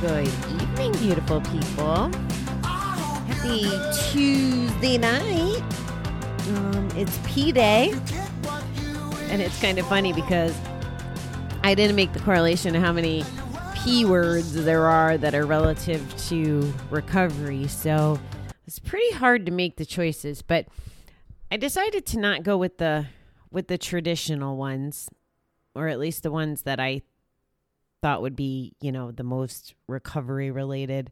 Good evening, beautiful people. Happy Tuesday night. Um, it's P Day. And it's kind of funny because I didn't make the correlation of how many P words there are that are relative to recovery. So it's pretty hard to make the choices. But I decided to not go with the with the traditional ones, or at least the ones that I thought would be, you know, the most recovery related.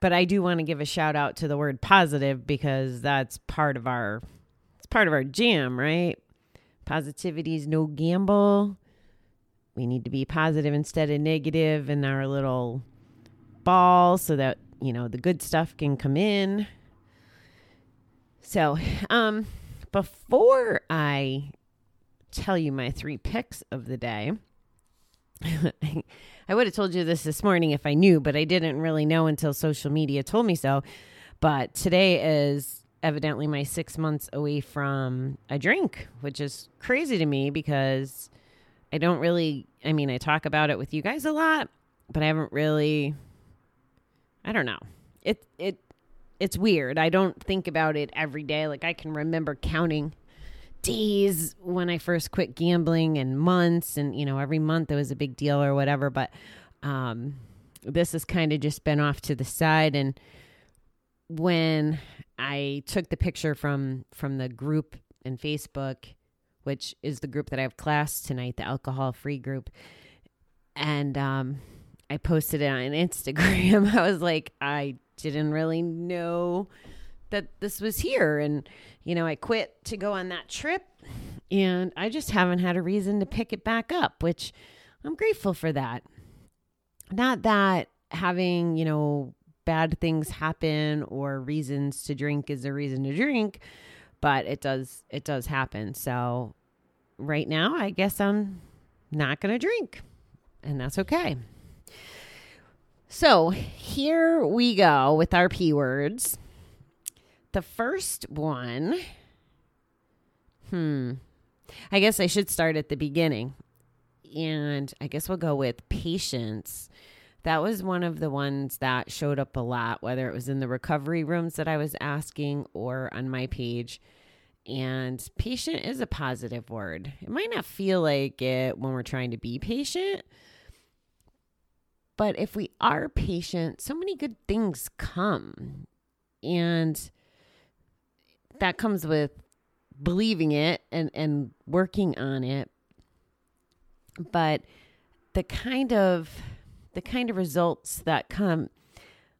But I do want to give a shout out to the word positive because that's part of our it's part of our jam, right? Positivity is no gamble. We need to be positive instead of negative in our little ball so that, you know, the good stuff can come in. So, um before I tell you my three picks of the day, I would have told you this this morning if I knew, but I didn't really know until social media told me so. But today is evidently my six months away from a drink, which is crazy to me because I don't really, I mean, I talk about it with you guys a lot, but I haven't really, I don't know. It, it, it's weird. I don't think about it every day. Like I can remember counting days when I first quit gambling and months and you know every month it was a big deal or whatever but um this has kind of just been off to the side. And when I took the picture from from the group in Facebook which is the group that I have class tonight the alcohol free group and um I posted it on Instagram. I was like I didn't really know that this was here. And you know i quit to go on that trip and i just haven't had a reason to pick it back up which i'm grateful for that. Not that having you know bad things happen or reasons to drink is a reason to drink but it does it does happen. So right now i guess i'm not going to drink and that's okay. So here we go with our p words the first one, hmm, I guess I should start at the beginning. And I guess we'll go with patience. That was one of the ones that showed up a lot, whether it was in the recovery rooms that I was asking or on my page. And patient is a positive word. It might not feel like it when we're trying to be patient, but if we are patient, so many good things come. And that comes with believing it and and working on it. But the kind of the kind of results that come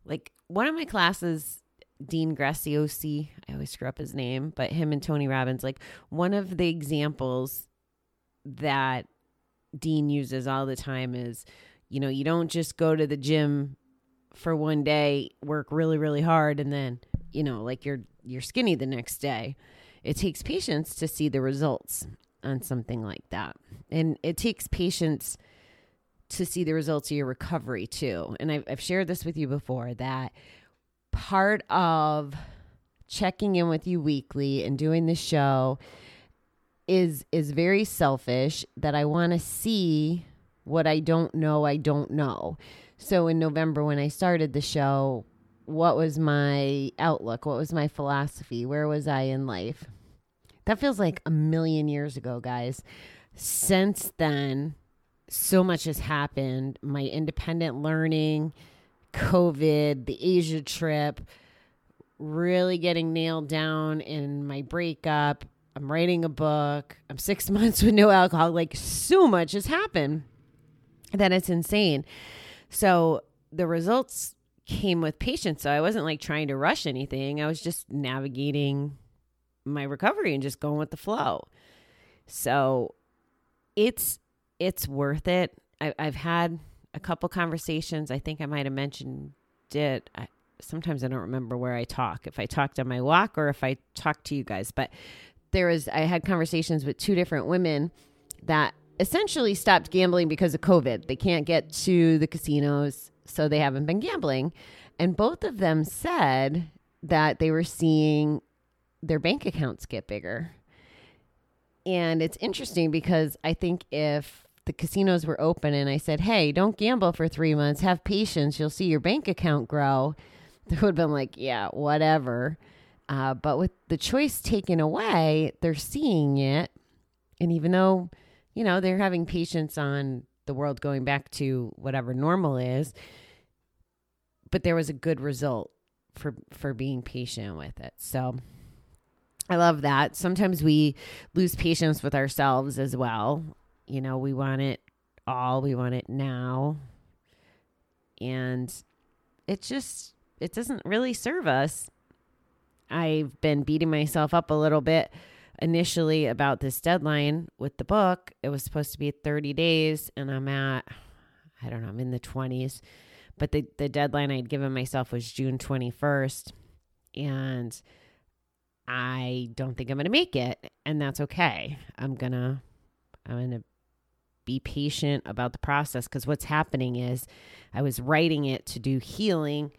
like one of my classes dean graciosi i always screw up his name but him and tony robbins like one of the examples that dean uses all the time is you know you don't just go to the gym for one day work really really hard and then you know like you're you're skinny the next day. It takes patience to see the results on something like that. And it takes patience to see the results of your recovery too. And I've, I've shared this with you before that part of checking in with you weekly and doing the show is is very selfish that I want to see what I don't know I don't know. So in November when I started the show, what was my outlook? What was my philosophy? Where was I in life? That feels like a million years ago, guys. Since then, so much has happened. My independent learning, COVID, the Asia trip, really getting nailed down in my breakup. I'm writing a book. I'm six months with no alcohol. Like, so much has happened that it's insane. So, the results came with patience. So I wasn't like trying to rush anything. I was just navigating my recovery and just going with the flow. So it's it's worth it. I, have had a couple conversations. I think I might have mentioned it. I, sometimes I don't remember where I talk. If I talked on my walk or if I talked to you guys, but there was I had conversations with two different women that essentially stopped gambling because of COVID. They can't get to the casinos so they haven't been gambling. And both of them said that they were seeing their bank accounts get bigger. And it's interesting because I think if the casinos were open and I said, hey, don't gamble for three months, have patience, you'll see your bank account grow, they would have been like, yeah, whatever. Uh, but with the choice taken away, they're seeing it. And even though, you know, they're having patience on the world going back to whatever normal is, but there was a good result for for being patient with it. So I love that. Sometimes we lose patience with ourselves as well. You know, we want it all, we want it now. And it just it doesn't really serve us. I've been beating myself up a little bit initially about this deadline with the book. It was supposed to be 30 days and I'm at I don't know, I'm in the 20s. But the the deadline I'd given myself was June 21st and I don't think I'm going to make it and that's okay. I'm going to I'm going to be patient about the process cuz what's happening is I was writing it to do healing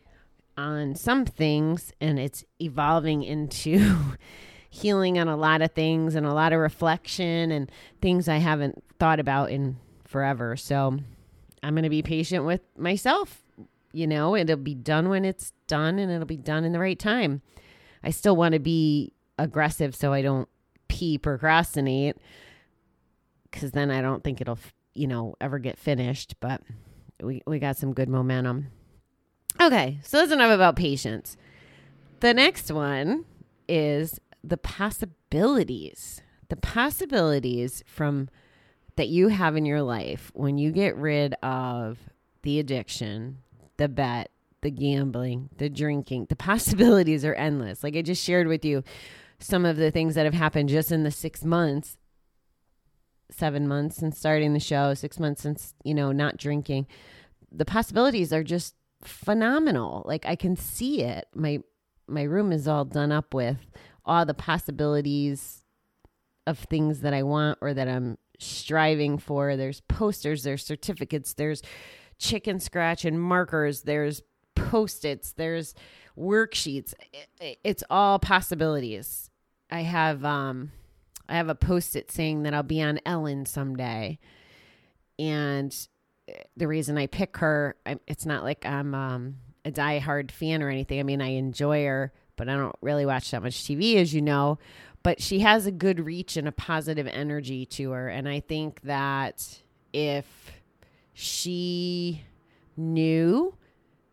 on some things and it's evolving into healing on a lot of things and a lot of reflection and things I haven't thought about in forever. So I'm going to be patient with myself. You know, it'll be done when it's done and it'll be done in the right time. I still want to be aggressive so I don't pee procrastinate because then I don't think it'll, you know, ever get finished. But we, we got some good momentum. Okay, so that's enough about patience. The next one is the possibilities. The possibilities from that you have in your life when you get rid of the addiction, the bet, the gambling, the drinking. The possibilities are endless. Like I just shared with you some of the things that have happened just in the 6 months 7 months since starting the show, 6 months since, you know, not drinking. The possibilities are just phenomenal. Like I can see it. My my room is all done up with all the possibilities of things that I want or that I'm striving for. There's posters, there's certificates, there's chicken scratch and markers, there's post-its, there's worksheets. It- It's all possibilities. I have um I have a post-it saying that I'll be on Ellen someday. And the reason I pick her, I, it's not like I'm um, a diehard fan or anything. I mean, I enjoy her, but I don't really watch that much TV, as you know. But she has a good reach and a positive energy to her. And I think that if she knew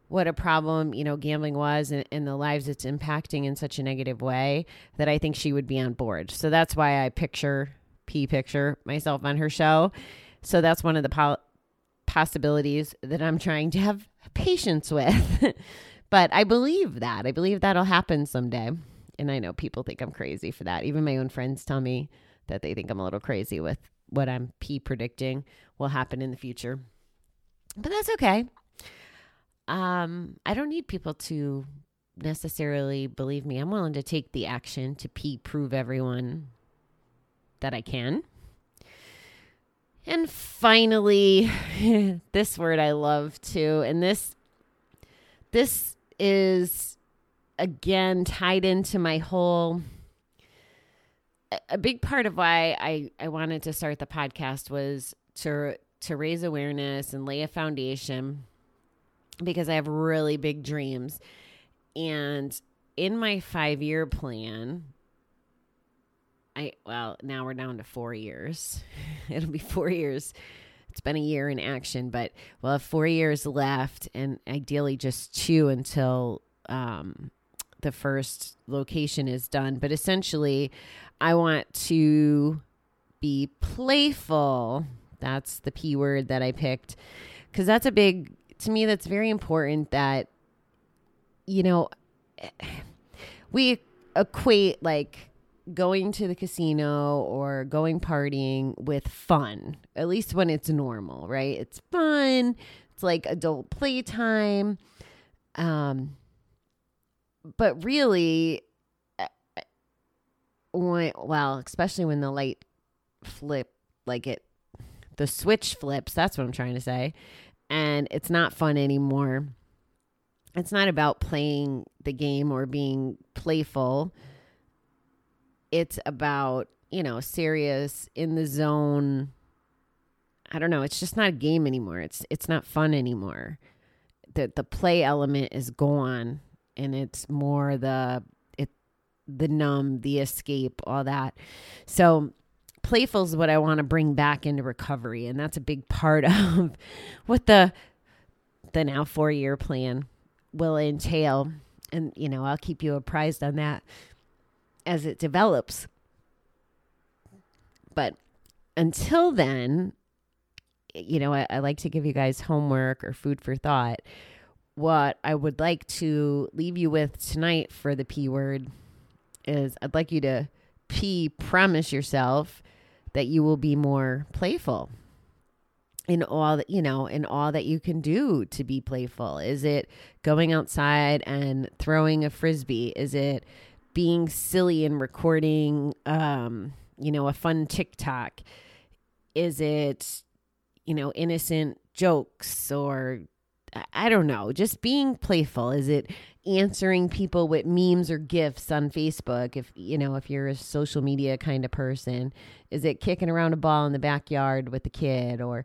what a problem, you know, gambling was and, and the lives it's impacting in such a negative way, that I think she would be on board. So that's why I picture, P picture myself on her show. So that's one of the po- possibilities that I'm trying to have patience with. but I believe that. I believe that'll happen someday. And I know people think I'm crazy for that. Even my own friends tell me that they think I'm a little crazy with what I'm P predicting will happen in the future. But that's okay. Um, I don't need people to necessarily believe me. I'm willing to take the action to prove everyone that I can. And finally, this word I love too, and this this is again tied into my whole a- a big part of why I I wanted to start the podcast was to to raise awareness and lay a foundation because I have really big dreams. And in my 5-year plan, I well, now we're down to 4 years. It'll be 4 years. It's been a year in action, but we'll have 4 years left and ideally just 2 until um the first location is done. But essentially, I want to be playful. That's the P word that I picked because that's a big, to me, that's very important that, you know, we equate like going to the casino or going partying with fun, at least when it's normal, right? It's fun. It's like adult playtime. Um, but really, uh, when, well, especially when the light flip, like it, the switch flips, that's what I'm trying to say. and it's not fun anymore. It's not about playing the game or being playful. It's about, you know, serious in the zone. I don't know, it's just not a game anymore. It's it's not fun anymore. The the play element is gone and it's more the it the numb, the escape, all that. So playful is what I want to bring back into recovery, and that's a big part of what the the now four year plan will entail. And you know, I'll keep you apprised on that as it develops. But until then, you know, I, I like to give you guys homework or food for thought. What I would like to leave you with tonight for the P word is I'd like you to P promise yourself that you will be more playful in all that you know in all that you can do to be playful. Is it going outside and throwing a frisbee? Is it being silly and recording um you know a fun tiktok? Is it you know innocent jokes or I don't know, just being playful. Is it answering people with memes or gifts on Facebook if you know, if you're a social media kind of person? Is it kicking around a ball in the backyard with the kid or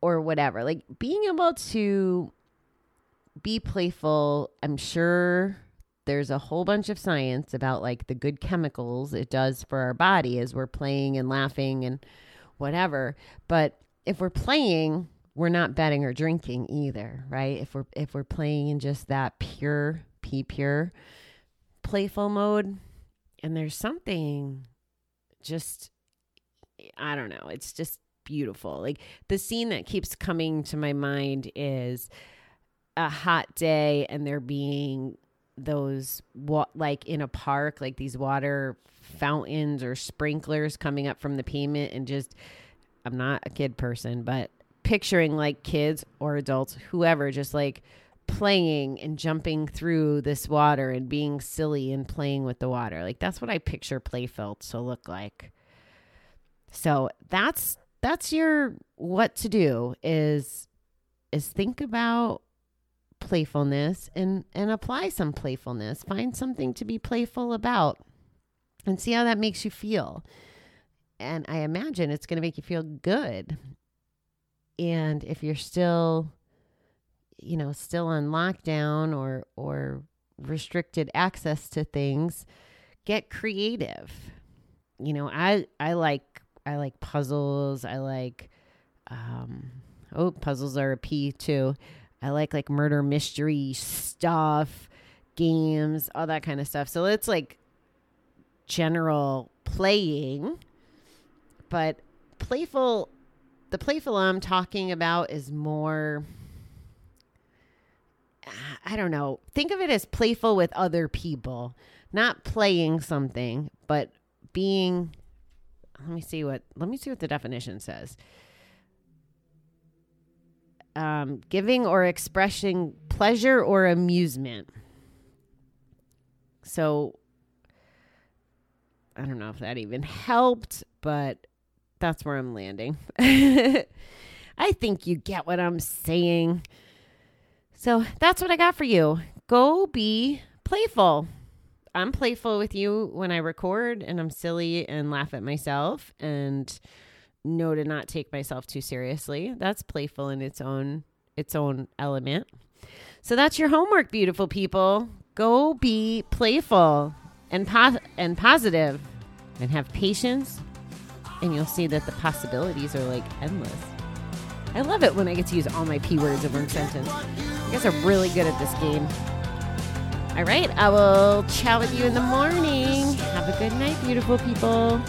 or whatever? Like being able to be playful, I'm sure there's a whole bunch of science about like the good chemicals it does for our body as we're playing and laughing and whatever. But if we're playing we're not betting or drinking either, right? If we're if we're playing in just that pure p pure playful mode and there's something just I don't know, it's just beautiful. Like the scene that keeps coming to my mind is a hot day and there being those what like in a park like these water fountains or sprinklers coming up from the pavement and just I'm not a kid person, but picturing like kids or adults, whoever, just like playing and jumping through this water and being silly and playing with the water. Like that's what I picture playful to look like. So that's that's your what to do is is think about playfulness and and apply some playfulness. Find something to be playful about and see how that makes you feel. And I imagine it's going to make you feel good and if you're still you know still on lockdown or or restricted access to things get creative. You know i i like i like puzzles. I like um oh puzzles are a p too. I like like murder mystery stuff games all that kind of stuff. So it's like general playing but playful the playful I'm talking about is more I don't know. Think of it as playful with other people, not playing something, but being let me see what let me see what the definition says. Um, giving or expressing pleasure or amusement. So I don't know if that even helped, but that's where I'm landing. I think you get what I'm saying. So that's what I got for you. Go be playful. I'm playful with you when I record and I'm silly and laugh at myself and know to not take myself too seriously. That's playful in its own its own element. So that's your homework, beautiful people. Go be playful and po- and positive and have patience and you'll see that the possibilities are like endless. I love it when I get to use all my P words in one sentence. You guys are really good at this game. All right, I will chat with you in the morning. Have a good night, beautiful people.